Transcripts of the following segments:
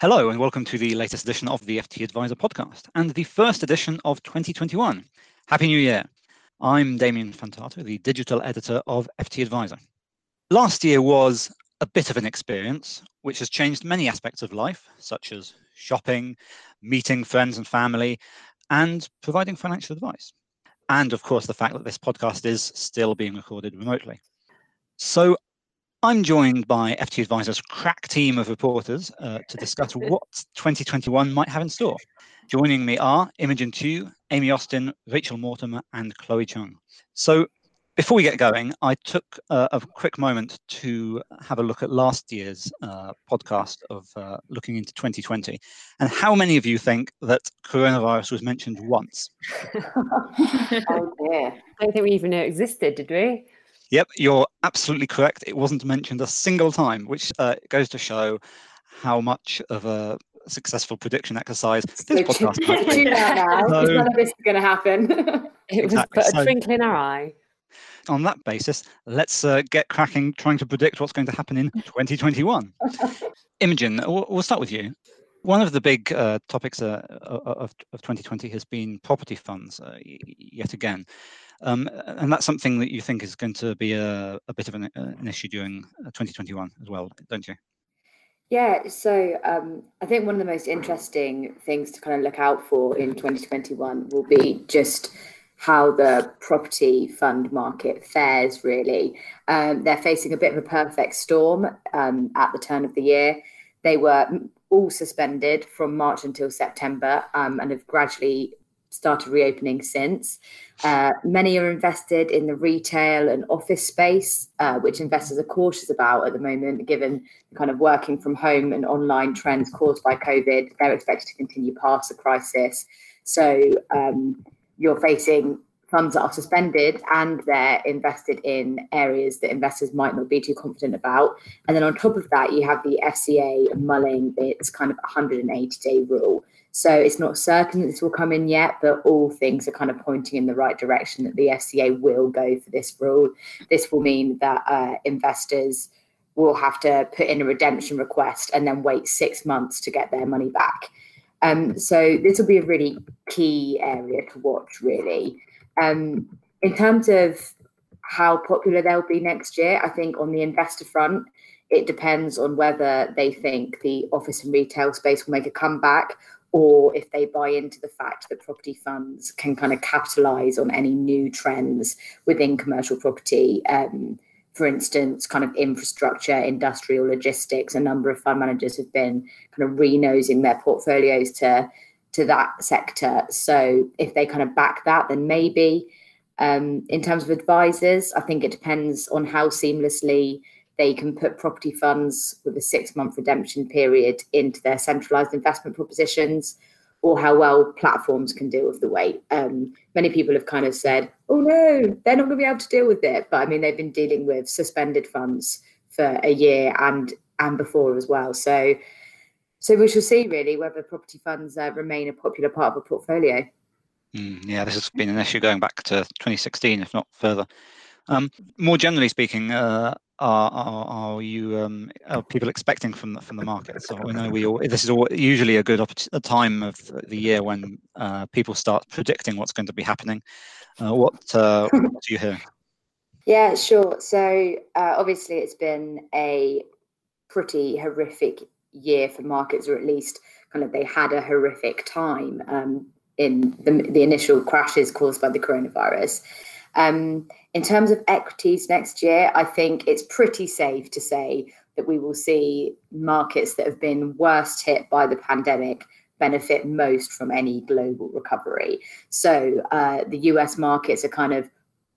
Hello, and welcome to the latest edition of the FT Adviser podcast and the first edition of 2021. Happy New Year. I'm Damian Fantato, the digital editor of FT Adviser. Last year was a bit of an experience, which has changed many aspects of life, such as shopping, meeting friends and family, and providing financial advice. And of course, the fact that this podcast is still being recorded remotely. So I'm joined by FT Adviser's crack team of reporters uh, to discuss what 2021 might have in store. Joining me are Imogen Tew, Amy Austin, Rachel Mortimer, and Chloe Cheung. So before we get going, I took uh, a quick moment to have a look at last year's uh, podcast of uh, looking into 2020. And how many of you think that coronavirus was mentioned once? oh dear. I don't think we even knew it existed, did we? Yep, you're absolutely correct. It wasn't mentioned a single time, which uh, goes to show how much of a successful prediction exercise this so podcast has now. So, None of this is going to happen. it exactly. was but a so, twinkle in our eye. On that basis, let's uh, get cracking trying to predict what's going to happen in 2021. Imogen, we'll, we'll start with you. One of the big uh, topics uh, of, of 2020 has been property funds, uh, yet again. Um, and that's something that you think is going to be a, a bit of an, uh, an, issue during 2021 as well, don't you? Yeah, so um, I think one of the most interesting things to kind of look out for in 2021 will be just how the property fund market fares, really. Um, they're facing a bit of a perfect storm um, at the turn of the year. They were all suspended from March until September um, and have gradually started reopening since. Uh, many are invested in the retail and office space, uh, which investors are cautious about at the moment, given the kind of working from home and online trends caused by COVID. They're expected to continue past the crisis. So um, you're facing funds are suspended and they're invested in areas that investors might not be too confident about. And then on top of that, you have the FCA mulling its kind of 180 day rule. So it's not certain that this will come in yet, but all things are kind of pointing in the right direction that the FCA will go for this rule. This will mean that uh, investors will have to put in a redemption request and then wait six months to get their money back. Um, so this will be a really key area to watch, really. Um, in terms of how popular they'll be next year, I think on the investor front, it depends on whether they think the office and retail space will make a comeback or if they buy into the fact that property funds can kind of capitalize on any new trends within commercial property. Um, for instance, kind of infrastructure, industrial logistics, a number of fund managers have been kind of renosing their portfolios to to that sector. So if they kind of back that, then maybe. Um, in terms of advisors, I think it depends on how seamlessly they can put property funds with a six month redemption period into their centralized investment propositions or how well platforms can deal with the wait. Um, many people have kind of said, oh no, they're not going to be able to deal with it. But I mean, they've been dealing with suspended funds for a year and and before as well. So, so we shall see really whether property funds uh, remain a popular part of a portfolio. Mm, yeah, this has been an issue going back to 2016, if not further. Um, more generally speaking, uh, are, are, are you um, are people expecting from the, from the market? So we know we all, this is all, usually a good a time of the year when uh, people start predicting what's going to be happening. Uh, what, uh, what do you hear? Yeah, sure. So uh, obviously, it's been a pretty horrific year for markets, or at least kind of they had a horrific time um, in the, the initial crashes caused by the coronavirus. Um, in terms of equities next year, I think it's pretty safe to say that we will see markets that have been worst hit by the pandemic benefit most from any global recovery. So uh, the US markets are kind of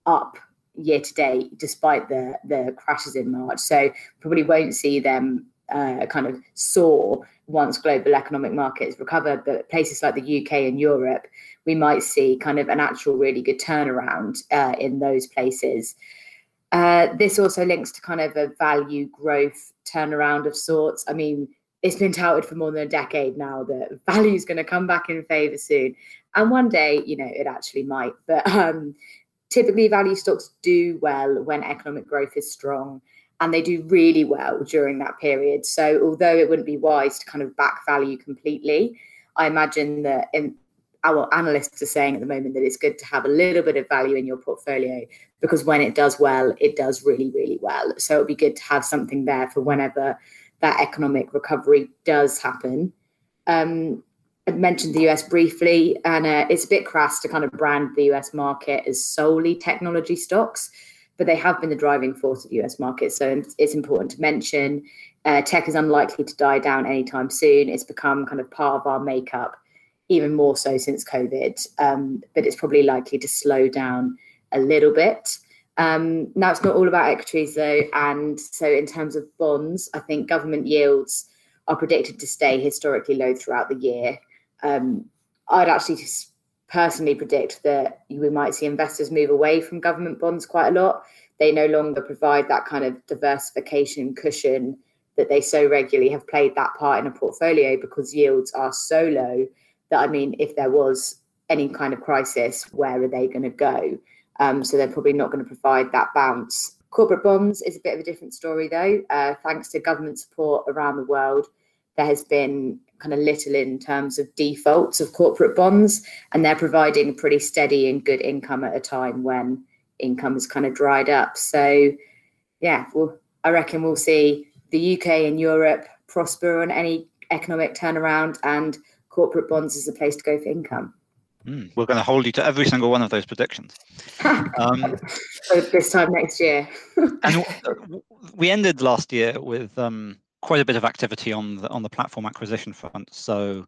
up year to date despite the the crashes in March. So probably won't see them uh, kind of soar once global economic markets recover. But places like the UK and Europe, we might see kind of an actual really good turnaround uh, in those places. Uh, this also links to kind of a value growth turnaround of sorts. I mean, it's been touted for more than a decade now that value is going to come back in favor soon. And one day, you know, it actually might. But um, typically, value stocks do well when economic growth is strong and they do really well during that period. So although it wouldn't be wise to kind of back value completely, I imagine that in, our analysts are saying at the moment that it's good to have a little bit of value in your portfolio because when it does well, it does really, really well. So it'd be good to have something there for whenever that economic recovery does happen. Um, I mentioned the US briefly, and uh, it's a bit crass to kind of brand the US market as solely technology stocks, but they have been the driving force of US markets. So it's important to mention. Uh, tech is unlikely to die down anytime soon. It's become kind of part of our makeup, even more so since COVID, um, but it's probably likely to slow down a little bit. Um, now, it's not all about equities, though. And so, in terms of bonds, I think government yields are predicted to stay historically low throughout the year. Um, I'd actually personally predict that we might see investors move away from government bonds quite a lot. They no longer provide that kind of diversification cushion that they so regularly have played that part in a portfolio because yields are so low that, I mean, if there was any kind of crisis, where are they going to go? Um, so they're probably not going to provide that bounce. Corporate bonds is a bit of a different story, though. Uh, thanks to government support around the world, there has been kind of little in terms of defaults of corporate bonds, and they're providing pretty steady and good income at a time when income has kind of dried up. So, yeah, well, I reckon we'll see the UK and Europe prosper on any economic turnaround, and corporate bonds is a place to go for income. Mm, we're going to hold you to every single one of those predictions. Um, so this time next year. and we ended last year with um, quite a bit of activity on the on the platform acquisition front. So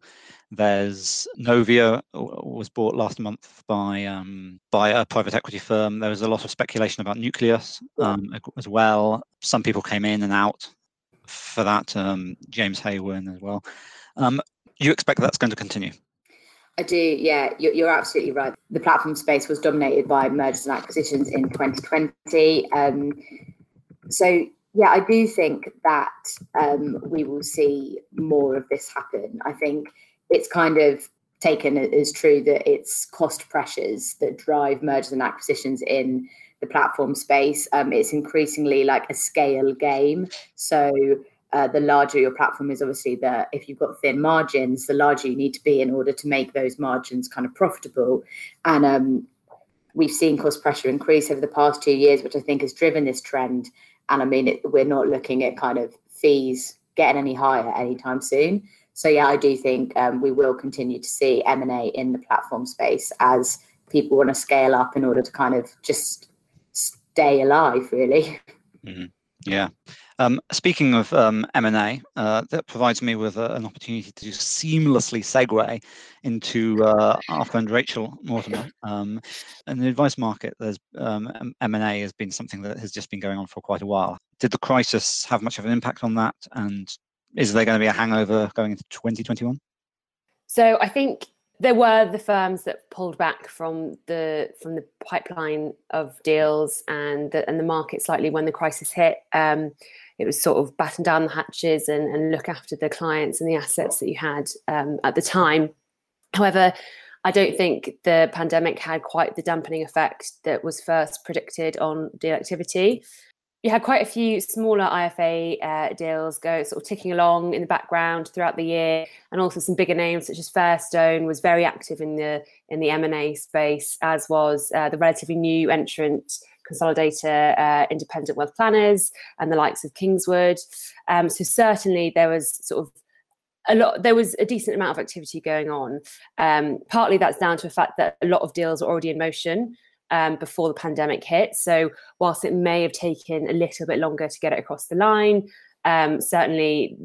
there's Novia was bought last month by um, by a private equity firm. There was a lot of speculation about Nucleus um, as well. Some people came in and out for that. Um, James Haywood as well. Um, you expect that's going to continue? I do, yeah, you're, you're, absolutely right. The platform space was dominated by mergers and acquisitions in 2020. Um, so, yeah, I do think that um, we will see more of this happen. I think it's kind of taken as true that it's cost pressures that drive mergers and acquisitions in the platform space. Um, it's increasingly like a scale game. So uh, the larger your platform is obviously the if you've got thin margins the larger you need to be in order to make those margins kind of profitable and um, we've seen cost pressure increase over the past two years which i think has driven this trend and i mean it, we're not looking at kind of fees getting any higher anytime soon so yeah i do think um, we will continue to see m&a in the platform space as people want to scale up in order to kind of just stay alive really mm-hmm. Yeah um, speaking of um, M&A, uh, that provides me with uh, an opportunity to seamlessly segue into uh, our friend Rachel Mortimer. Um, in the advice market, there's um, M&A has been something that has just been going on for quite a while. Did the crisis have much of an impact on that? And is there going to be a hangover going into 2021? So I think there were the firms that pulled back from the from the pipeline of deals and the, and the market slightly when the crisis hit. Um, it was sort of batten down the hatches and, and look after the clients and the assets that you had um, at the time. However, I don't think the pandemic had quite the dampening effect that was first predicted on deal activity. You had quite a few smaller IFA uh, deals go sort of ticking along in the background throughout the year, and also some bigger names such as Fairstone was very active in the in the M and A space, as was uh, the relatively new entrant consolidator, uh, independent wealth planners, and the likes of Kingswood. Um, so certainly there was sort of a lot there was a decent amount of activity going on um, partly that's down to the fact that a lot of deals are already in motion um, before the pandemic hit. So whilst it may have taken a little bit longer to get it across the line um, certainly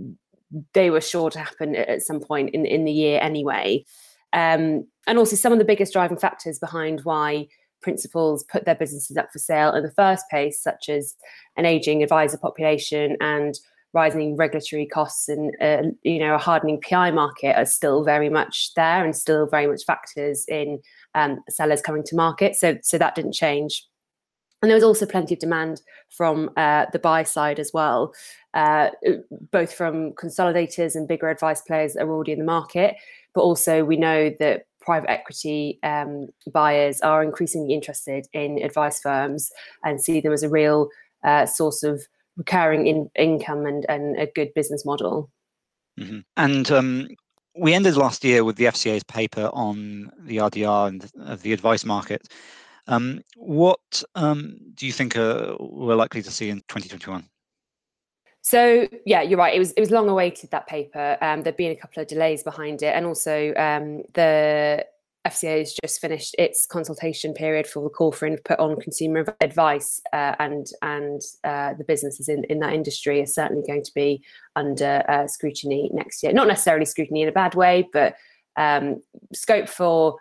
they were sure to happen at some point in, in the year anyway. Um, and also some of the biggest driving factors behind why principals put their businesses up for sale in the first place, such as an aging advisor population and rising regulatory costs and uh, you know a hardening PI market are still very much there and still very much factors in um, sellers coming to market. So so that didn't change. And there was also plenty of demand from uh, the buy side as well, uh, both from consolidators and bigger advice players that are already in the market. But also, we know that private equity um, buyers are increasingly interested in advice firms and see them as a real uh, source of recurring in, income and, and a good business model. Mm-hmm. And um, we ended last year with the FCA's paper on the RDR and the advice market. Um, what um, do you think uh, we're likely to see in 2021? So yeah, you're right. It was it was long awaited that paper. Um, there'd been a couple of delays behind it, and also um, the FCA has just finished its consultation period for the call for input on consumer advice, uh, and and uh, the businesses in, in that industry are certainly going to be under uh, scrutiny next year. Not necessarily scrutiny in a bad way, but um, scope for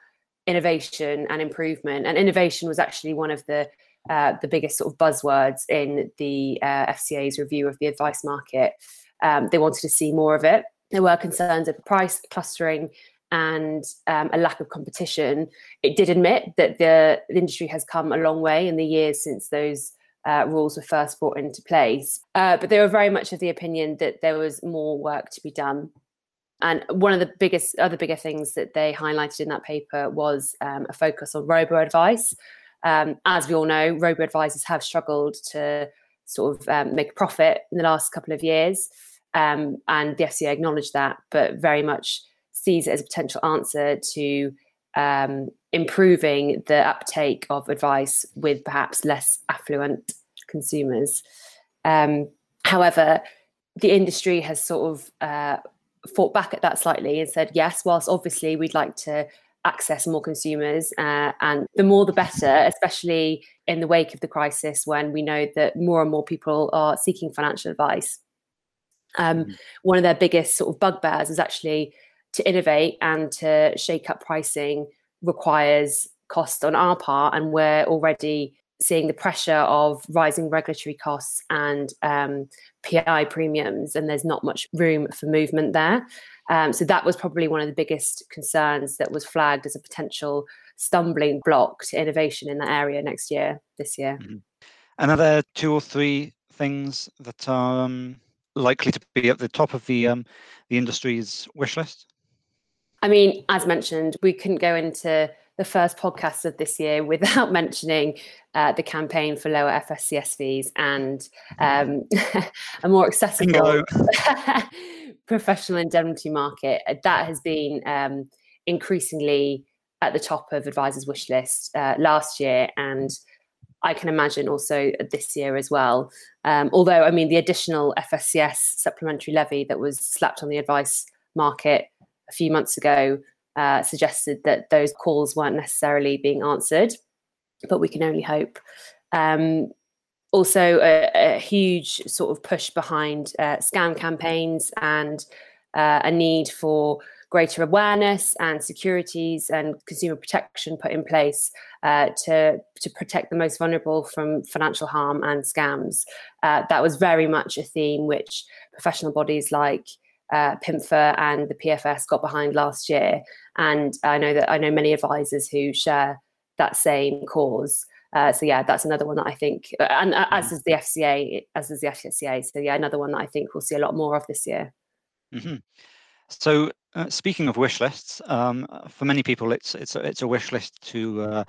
innovation and improvement. And innovation was actually one of the uh, the biggest sort of buzzwords in the uh, FCA's review of the advice market. Um, they wanted to see more of it. There were concerns of price clustering and um, a lack of competition. It did admit that the, the, industry has come a long way in the years since those uh, rules were first brought into place. Uh, but they were very much of the opinion that there was more work to be done. And one of the biggest, other bigger things that they highlighted in that paper was um, a focus on robo advice. Um, as we all know, robo advisors have struggled to sort of um, make a profit in the last couple of years. Um, and the FCA acknowledged that, but very much sees it as a potential answer to um, improving the uptake of advice with perhaps less affluent consumers. Um, however, the industry has sort of uh, fought back at that slightly and said, yes, whilst obviously we'd like to access more consumers uh, and the more the better especially in the wake of the crisis when we know that more and more people are seeking financial advice um, mm. one of their biggest sort of bugbears is actually to innovate and to shake up pricing requires cost on our part and we're already seeing the pressure of rising regulatory costs and um, PI premiums, and there's not much room for movement there. Um, so that was probably one of the biggest concerns that was flagged as a potential stumbling block to innovation in that area next year, this year. Mm-hmm. Two or three things that are um, likely to be at the top of the um, the industry's wish list? I mean, as mentioned, we couldn't go into the first podcast of this year without mentioning uh, the campaign for lower FSCS fees and um, a more accessible professional indemnity market. That has been um, increasingly at the top of advisors' wish list uh, last year, and I can imagine also this year as well. Um, although, I mean, the additional FSCS supplementary levy that was slapped on the advice market a few months ago uh, suggested that those calls weren't necessarily being answered, but we can only hope. Um, also, a, a, huge sort of push behind uh, scam campaigns and uh, a need for greater awareness and securities and consumer protection put in place uh, to to protect the most vulnerable from financial harm and scams. Uh, that was very much a theme which professional bodies like uh, PIMFA and the PFS got behind last year. And I know that I know many advisors who share that same cause. Uh, so yeah, that's another one that I think, uh, and uh, as is the FCA, as is the FCA. So yeah, another one that I think we'll see a lot more of this year. Mm-hmm. So uh, speaking of wish lists, um, for many people, it's it's a, it's a wish list to uh,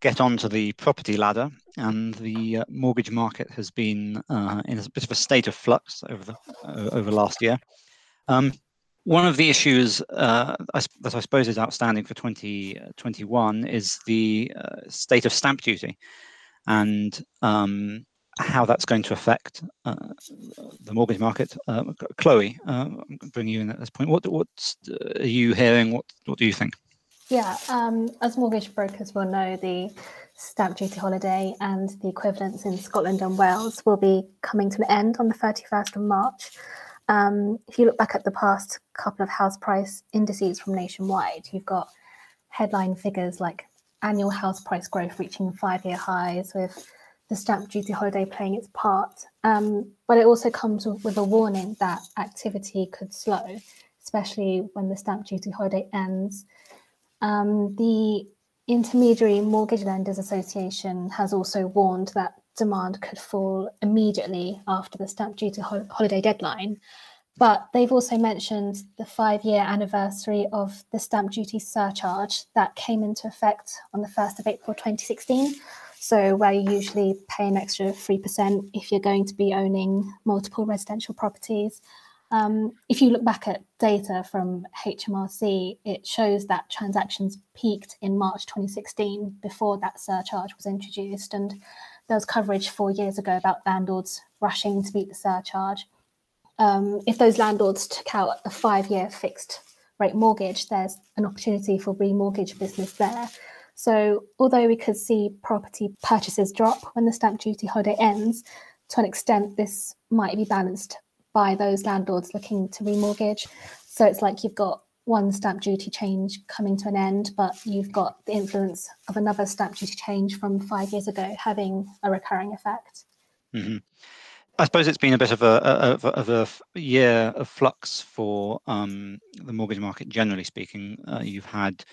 get onto the property ladder, and the uh, mortgage market has been uh, in a bit of a state of flux over the uh, over last year. Um, one of the issues uh, that I suppose is outstanding for 2021 is the uh, state of stamp duty and um, how that's going to affect uh, the mortgage market. Uh, Chloe, uh, I'm bringing you in at this point. What, what are you hearing? What, what do you think? Yeah, um, as mortgage brokers will know, the stamp duty holiday and the equivalents in Scotland and Wales will be coming to an end on the 31st of March. Um, if you look back at the past couple of house price indices from nationwide, you've got headline figures like annual house price growth reaching five year highs with the stamp duty holiday playing its part. Um, but it also comes with a warning that activity could slow, especially when the stamp duty holiday ends. Um, the Intermediary Mortgage Lenders Association has also warned that demand could fall immediately after the stamp duty ho- holiday deadline. But they've also mentioned the five year anniversary of the stamp duty surcharge that came into effect on the 1st of April 2016. So, where you usually pay an extra 3% if you're going to be owning multiple residential properties. Um, if you look back at data from HMRC, it shows that transactions peaked in March 2016 before that surcharge was introduced. And there was coverage four years ago about landlords rushing to meet the surcharge. Um, if those landlords took out a five year fixed rate mortgage, there's an opportunity for remortgage business there. So, although we could see property purchases drop when the stamp duty holiday ends, to an extent, this might be balanced by those landlords looking to remortgage. So it's like you've got one stamp duty change coming to an end, but you've got the influence of another stamp duty change from five years ago having a recurring effect. Mm-hmm. I suppose it's been a bit of a, of of a year of flux for um, the mortgage market, generally speaking. Uh, you've had,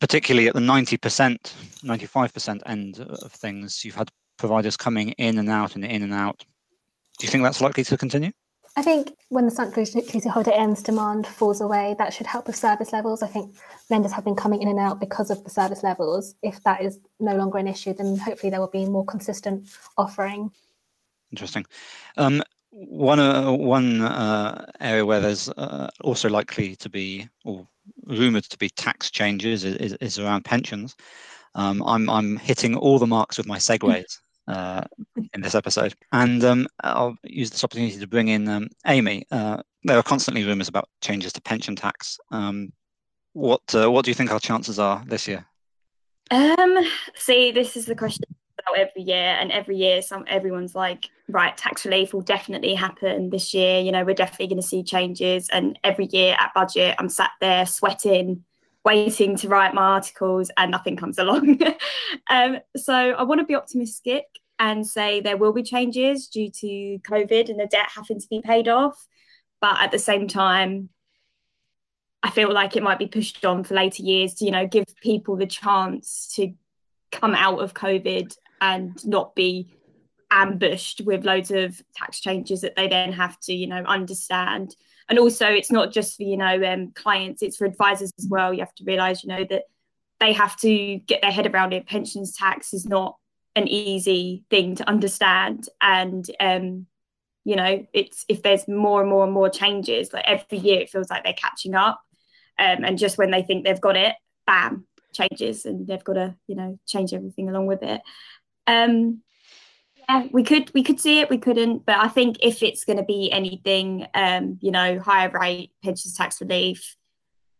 particularly at the 90%, 95% end of things, you've had providers coming in and out and in and out do you think that's likely to continue? I think when the stamp duty holiday ends, demand falls away. That should help with service levels. I think lenders have been coming in and out because of the service levels. If that is no longer an issue, then hopefully there will be more consistent offering. Interesting. Um, one uh, one uh, area where there's uh, also likely to be or rumored to be tax changes is, is, is around pensions. Um, I'm I'm hitting all the marks with my segues uh, in this episode. And um, I'll use this opportunity to bring in um, Amy. Uh, there are constantly rumours about changes to pension tax. Um, what uh, what do you think our chances are this year? Um, see, this is the question about every year, and every year, some everyone's like, right, tax relief will definitely happen this year. You know, we're definitely going to see changes, and every year at budget, I'm sat there sweating waiting to write my articles and nothing comes along. um, so I want to be optimistic and say there will be changes due to COVID and the debt having to be paid off. But at the same time, I feel like it might be pushed on for later years to, you know, give people the chance to come out of COVID and not be ambushed with loads of tax changes that they then have to, you know, understand. And also it's not just for you know um, clients it's for advisors as well. You have to realize you know that they have to get their head around it. Pensions tax is not an easy thing to understand and um, you know it's if there's more and more and more changes like every year it feels like they're catching up um, and just when they think they've got it bam changes and they've got to you know change everything along with it um, yeah, we could we could see it, we couldn't. But I think if it's going to be anything, um, you know, higher rate pensions tax relief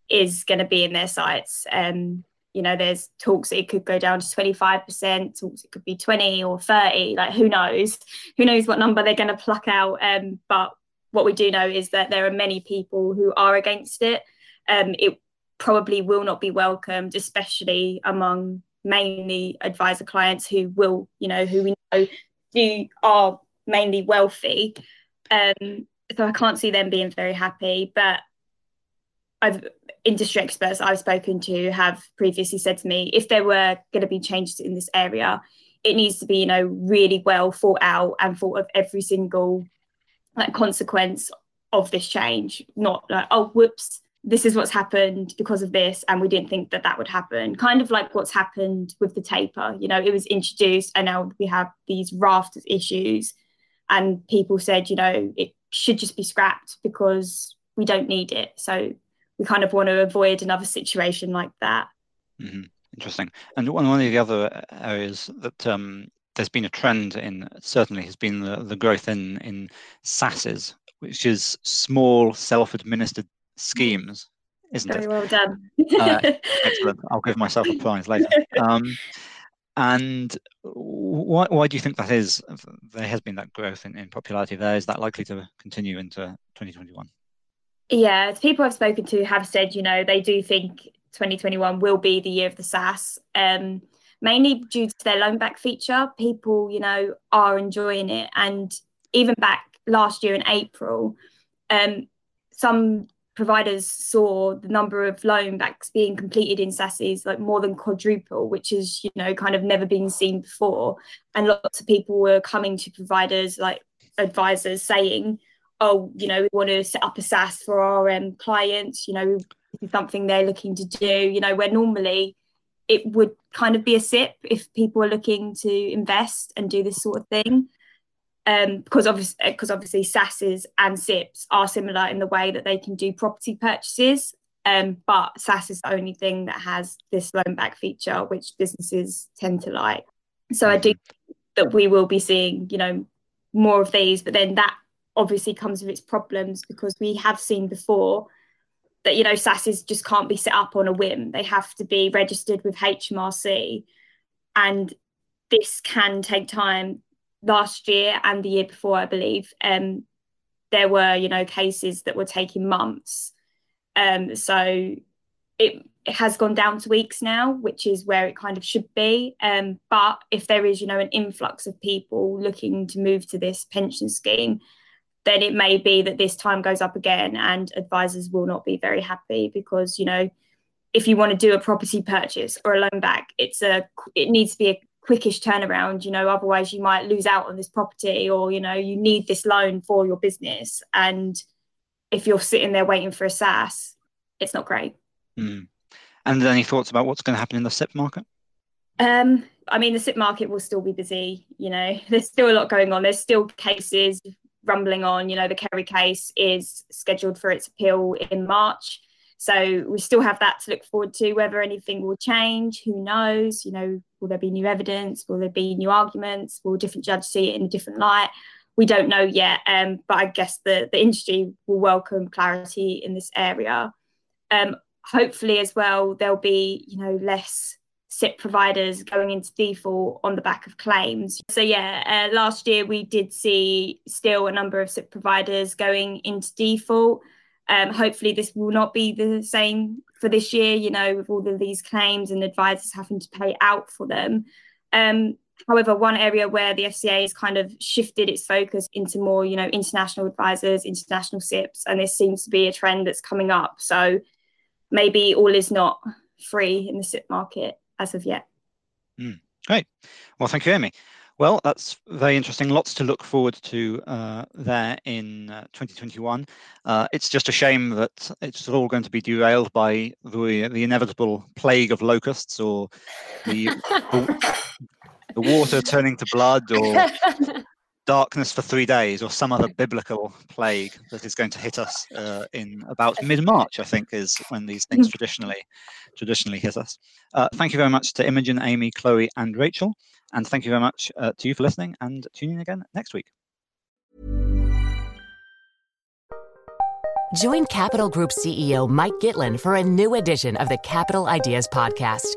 is going to be in their sights. Um, you know, there's talks that it could go down to 25%, talks it could be 20 or 30, like who knows? Who knows what number they're going to pluck out. Um, but what we do know is that there are many people who are against it. Um, it probably will not be welcomed, especially among mainly advisor clients who will, you know, who we know who are mainly wealthy. Um, so I can't see them being very happy. But I've industry experts I've spoken to have previously said to me if there were going to be changes in this area, it needs to be you know really well thought out and thought of every single like consequence of this change. Not like oh whoops this is what's happened because of this and we didn't think that that would happen. Kind of like what's happened with the taper. You know it was introduced and now we have these raft of issues and people said you know it should just be scrapped because we don't need it. So we kind of want to avoid another situation like that mm-hmm. interesting and one of the other areas that um, there's been a trend in certainly has been the, the growth in in SSASs which is small self-administered schemes, isn't Very it? Very well done. uh, excellent. I'll give myself a prize later. Um, and why, why do you think that is? There has been that growth in, in popularity there. Is that likely to continue into 2021? Yeah, people I've spoken to have said, you know, they do think 2021 will be the year of the SSAS. Um, mainly due to their loan back feature. People, you know, are enjoying it. And even back last year in April, um, some providers saw the number of loan backs being completed in SSASs like more than quadruple, which is, you know, kind of never been seen before. And lots of people were coming to providers like advisors saying, oh, you know, we want to set up a SSAS for our um, clients, you know, this is something they're looking to do, you know, where normally it would kind of be a SIPP if people are looking to invest and do this sort of thing. Um, because obviously, because obviously, SSASs and SIPPs are similar in the way that they can do property purchases. Um, but SSAS is the only thing that has this loan back feature, which businesses tend to like. So I do mm-hmm. that we will be seeing, you know, more of these, but then that obviously comes with its problems because we have seen before that you know SSASs just can't be set up on a whim. They have to be registered with HMRC, and this can take time. Last year and the year before, I believe, um, there were you know cases that were taking months. Um, so it, it has gone down to weeks now, which is where it kind of should be. Um, but if there is you know an influx of people looking to move to this pension scheme, then it may be that this time goes up again and advisors will not be very happy because you know if you want to do a property purchase or a loan back it's a it needs to be a quickish turnaround you know otherwise you might lose out on this property or you know you need this loan for your business and if you're sitting there waiting for a SSAS it's not great mm. and any thoughts about what's going to happen in the SIPP market um I mean, the SIPP market will still be busy. You know, there's still a lot going on. There's still cases rumbling on. You know, the Carey case is scheduled for its appeal in March. So we still have that to look forward to. Whether anything will change, who knows? You know, will there be new evidence? Will there be new arguments? Will different judges see it in a different light? We don't know yet. Um, but I guess the, the industry will welcome clarity in this area. Um, hopefully, as well, there'll be you know less SIPP providers going into default on the back of claims. So, yeah, uh, last year we did see still a number of SIPP providers going into default. Um, hopefully, this will not be the same for this year, you know, with all of these claims and advisors having to pay out for them. Um, however, one area where the FCA has kind of shifted its focus into more, you know, international advisors, international SIPPs, and this seems to be a trend that's coming up. So maybe all is not free in the SIPP market as of yet. Mm, great. Well, thank you, Amy. Well, that's very interesting. Lots to look forward to uh, there in uh, 2021. Uh, it's just a shame that it's all going to be derailed by the, the inevitable plague of locusts or the, the, the water turning to blood or darkness for three days or some other biblical plague that is going to hit us uh, in about mid-march i think is when these things mm. traditionally traditionally hit us. Uh, thank you very much to imogen amy chloe and rachel and thank you very much uh, to you for listening and tuning in again next week. Join capital group ceo mike gitlin for a new edition of the capital ideas podcast